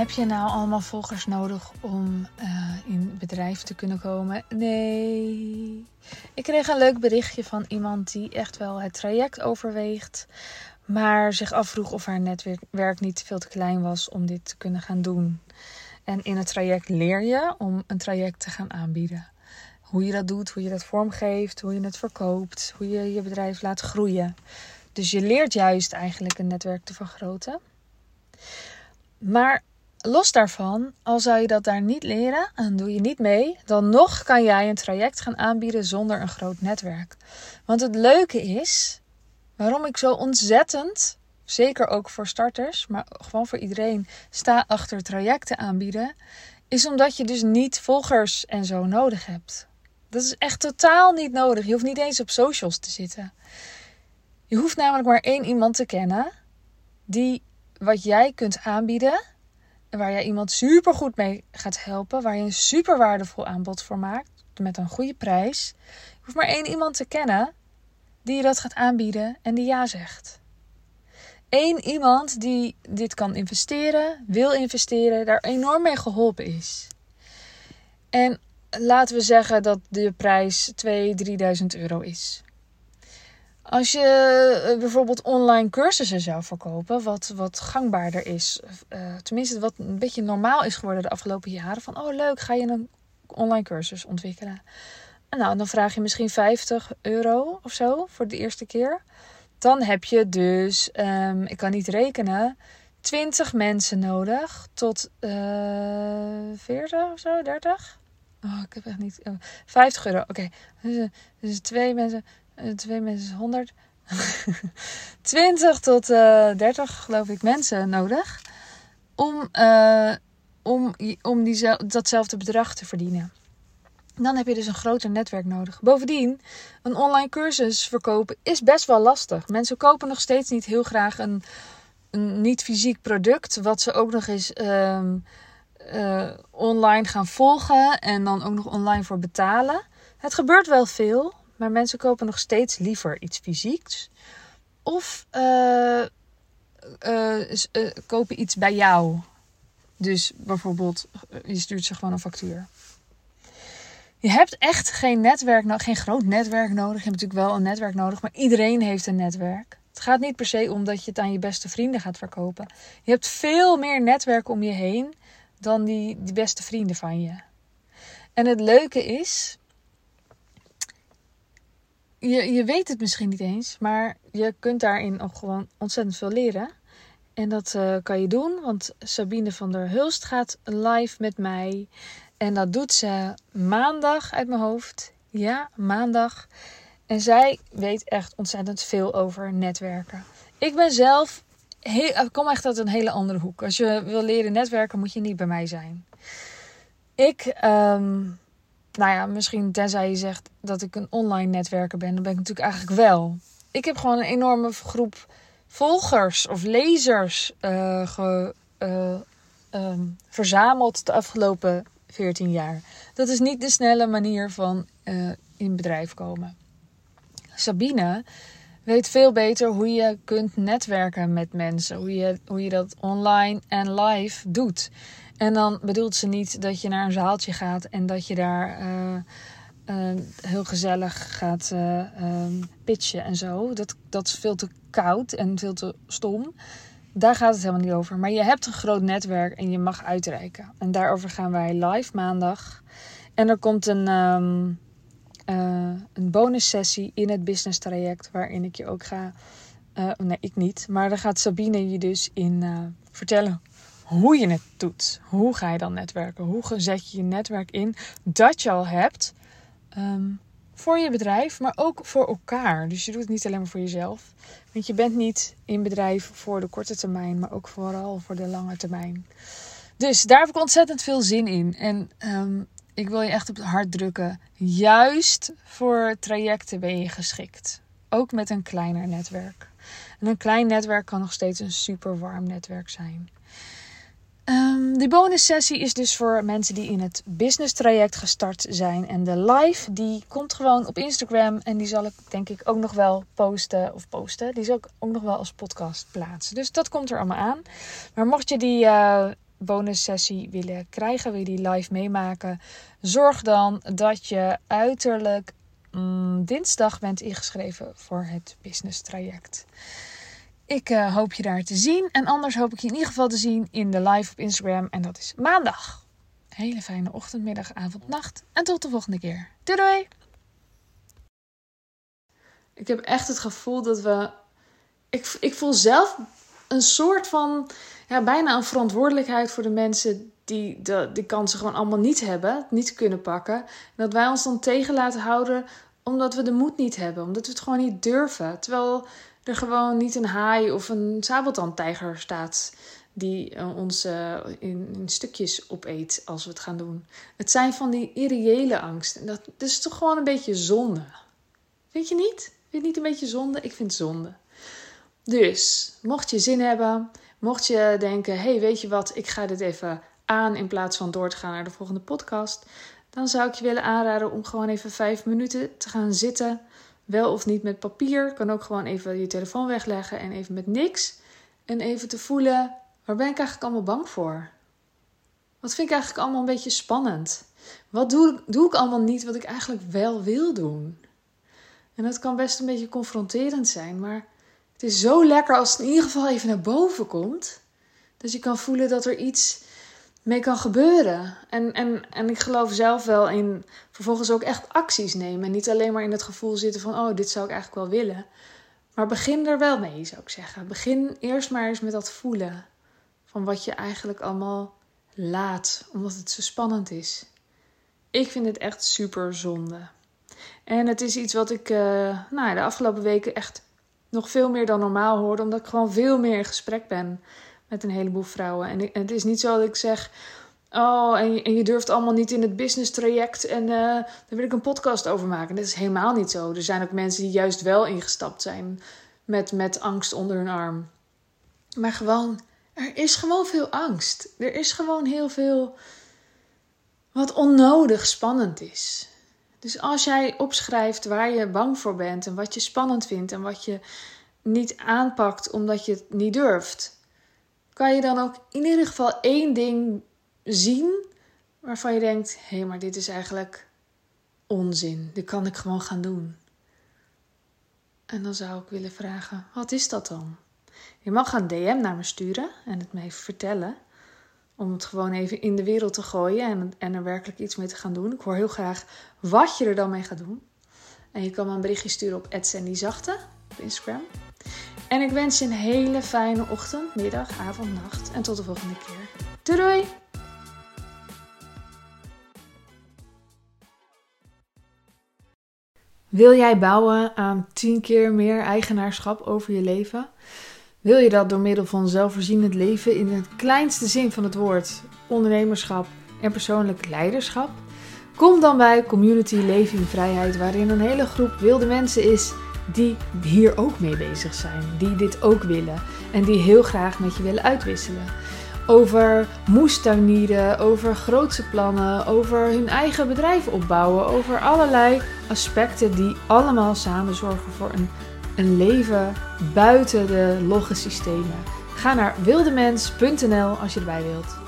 Heb je nou allemaal volgers nodig om uh, in bedrijf te kunnen komen? Nee. Ik kreeg een leuk berichtje van iemand die echt wel het traject overweegt, maar zich afvroeg of haar netwerk niet veel te klein was om dit te kunnen gaan doen. En in het traject leer je om een traject te gaan aanbieden. Hoe je dat doet, hoe je dat vormgeeft, hoe je het verkoopt, hoe je je bedrijf laat groeien. Dus je leert juist eigenlijk een netwerk te vergroten. Maar los daarvan, al zou je dat daar niet leren en doe je niet mee, dan nog kan jij een traject gaan aanbieden zonder een groot netwerk. Want het leuke is, waarom ik zo ontzettend, zeker ook voor starters, maar gewoon voor iedereen, sta achter trajecten aanbieden, is omdat je dus niet volgers en zo nodig hebt. Dat is echt totaal niet nodig. Je hoeft niet eens op socials te zitten. Je hoeft namelijk maar één iemand te kennen die wat jij kunt aanbieden en waar jij iemand super goed mee gaat helpen, waar je een super waardevol aanbod voor maakt met een goede prijs. Je hoeft maar één iemand te kennen die je dat gaat aanbieden en die ja zegt. Eén iemand die dit kan investeren, wil investeren, daar enorm mee geholpen is. En laten we zeggen dat de prijs 2.000, 3.000 euro is. Als je eh, bijvoorbeeld online cursussen zou verkopen, wat, wat gangbaarder is, uh, tenminste wat een beetje normaal is geworden de afgelopen jaren, van oh leuk, ga je een online cursus ontwikkelen. Nou, dan vraag je misschien 50 euro of zo voor de eerste keer. Dan heb je dus, um, ik kan niet rekenen, 20 mensen nodig tot uh, eh, 40 of zo, 30. Oh, ik heb echt niet. 50 euro, oké. Dus, dus twee mensen, eh, twee mensen 100. 20 tot uh, eh, 30, geloof ik, mensen nodig. Om, uh, om, om die, datzelfde bedrag te verdienen. Dan heb je dus een groter netwerk nodig. Bovendien, een online cursus verkopen is best wel lastig. Mensen kopen nog steeds niet heel graag een, een niet fysiek product. Wat ze ook nog eens uh, online gaan volgen. En dan ook nog online voor betalen. Het gebeurt wel veel. Maar mensen kopen nog steeds liever iets fysieks. Of uh, kopen iets bij jou. Dus bijvoorbeeld, je stuurt ze gewoon een factuur. Je hebt echt geen netwerk, geen groot netwerk nodig. Je hebt natuurlijk wel een netwerk nodig, maar iedereen heeft een netwerk. Het gaat niet per se om dat je het aan je beste vrienden gaat verkopen. Je hebt veel meer netwerk om je heen dan die, die beste vrienden van je. En het leuke is, je, je weet het misschien niet eens, maar je kunt daarin ook gewoon ontzettend veel leren. En dat uh, kan je doen, want Sabine van der Hulst gaat live met mij. En dat doet ze maandag uit mijn hoofd. Ja, maandag. En zij weet echt ontzettend veel over netwerken. Ik ben zelf, heel, kom echt uit een hele andere hoek. Als je wil leren netwerken, moet je niet bij mij zijn. Ik um, nou ja, misschien tenzij je zegt dat ik een online netwerker ben, dan ben ik natuurlijk eigenlijk wel. Ik heb gewoon een enorme groep volgers of lezers uh, ge, uh, um, verzameld de afgelopen 14 jaar. Dat is niet de snelle manier van uh, in bedrijf komen. Sabine weet veel beter hoe je kunt netwerken met mensen. Hoe je, hoe je dat online en live doet. En dan bedoelt ze niet dat je naar een zaaltje gaat en dat je daar uh, uh, heel gezellig gaat uh, pitchen en zo. Dat, dat is veel te koud en veel te stom. Daar gaat het helemaal niet over. Maar je hebt een groot netwerk en je mag uitreiken. En daarover gaan wij live maandag. En er komt een, um, een bonus sessie in het business traject waarin ik je ook ga. nee, ik niet. Maar daar gaat Sabine je dus in vertellen hoe je het doet. Hoe ga je dan netwerken? Hoe zet je je netwerk in dat je al hebt ehm, voor je bedrijf, maar ook voor elkaar. Dus je doet het niet alleen maar voor jezelf. Want je bent niet in bedrijf voor de korte termijn, maar ook vooral voor de lange termijn. Dus daar heb ik ontzettend veel zin in. En um, ik wil je echt op het hart drukken. Juist voor trajecten ben je geschikt. Ook met een kleiner netwerk. En een klein netwerk kan nog steeds een super warm netwerk zijn. Um, die bonus sessie is dus voor mensen die in het business traject gestart zijn. En de live die komt gewoon op Instagram. En die zal ik denk ik ook nog wel posten. Of posten. Die zal ik ook nog wel als podcast plaatsen. Dus dat komt er allemaal aan. Maar mocht je die uh, bonussessie willen krijgen, wil je die live meemaken, zorg dan dat je uiterlijk mm, dinsdag bent ingeschreven voor het business traject. Ik uh, hoop je daar te zien. En anders hoop ik je in ieder geval te zien in de live op Instagram. En dat is maandag. Hele fijne ochtend, middag, avond, nacht. En tot de volgende keer. Doei doei! Ik heb echt het gevoel dat we. Ik, ik voel zelf een soort van. Ja, bijna een verantwoordelijkheid voor de mensen die de, die kansen gewoon allemaal niet hebben, niet kunnen pakken. En dat wij ons dan tegen laten houden omdat we de moed niet hebben, omdat we het gewoon niet durven. Terwijl er gewoon niet een haai of een sabeltandtijger staat die uh, ons uh, in, stukjes opeet als we het gaan doen. Het zijn van die irreële angsten. Dat, is toch gewoon een beetje zonde. Vind je niet? Vind je het niet een beetje zonde? Ik vind het zonde. Dus, mocht je zin hebben, mocht je denken: hey, weet je wat, ik ga dit even aan in plaats van door te gaan naar de volgende podcast, dan zou ik je willen aanraden om gewoon even vijf minuten te gaan zitten wel of niet met papier. Kan ook gewoon even je telefoon wegleggen en even met niks. En even te voelen, waar ben ik eigenlijk allemaal bang voor? Wat vind ik eigenlijk allemaal een beetje spannend? Wat doe, doe ik allemaal niet wat ik eigenlijk wel wil doen? En dat kan best een beetje confronterend zijn, maar het is zo lekker als het in ieder geval even naar boven komt. Dus je kan voelen dat er iets mee kan gebeuren. En, en, en ik geloof zelf wel in vervolgens ook echt acties nemen. En niet alleen maar in het gevoel zitten van, oh, dit zou ik eigenlijk wel willen. Maar begin er wel mee, zou ik zeggen. Begin eerst maar eens met dat voelen van wat je eigenlijk allemaal laat, omdat het zo spannend is. Ik vind het echt super zonde. En het is iets wat ik uh, nou, de afgelopen weken echt nog veel meer dan normaal hoorde, omdat ik gewoon veel meer in gesprek ben met een heleboel vrouwen. En, het is niet zo dat ik zeg. Oh, en en je, durft allemaal niet in het business traject en uh, daar wil ik een podcast over maken. Dat is helemaal niet zo. Er zijn ook mensen die juist wel ingestapt zijn met, met angst onder hun arm. Maar gewoon, er is gewoon veel angst. Er is gewoon heel veel wat onnodig spannend is. Dus als jij opschrijft waar je bang voor bent en wat je spannend vindt en wat je niet aanpakt omdat je het niet durft, kan je dan ook in ieder geval één ding zien waarvan je denkt: hé, hey, maar dit is eigenlijk onzin. Dit kan ik gewoon gaan doen. En dan zou ik willen vragen: wat is dat dan? Je mag een DM naar me sturen en het me even vertellen. Om het gewoon even in de wereld te gooien en, en er werkelijk iets mee te gaan doen. Ik hoor heel graag wat je er dan mee gaat doen. En je kan me een berichtje sturen op Zachte op Instagram. En ik wens je een hele fijne ochtend, middag, avond, nacht. En tot de volgende keer. Doei! Wil jij bouwen aan 10 keer meer eigenaarschap over je leven? Wil je dat door middel van zelfvoorzienend leven in het kleinste zin van het woord, ondernemerschap en persoonlijk leiderschap? Kom dan bij Community Leven in Vrijheid, waarin een hele groep wilde mensen is die hier ook mee bezig zijn, die dit ook willen en die heel graag met je willen uitwisselen. Over moestuinieren, over grootse plannen, over hun eigen bedrijf opbouwen, over allerlei aspecten die allemaal samen zorgen voor een, een leven buiten de logge systemen. Ga naar wildemens.nl als je erbij wilt.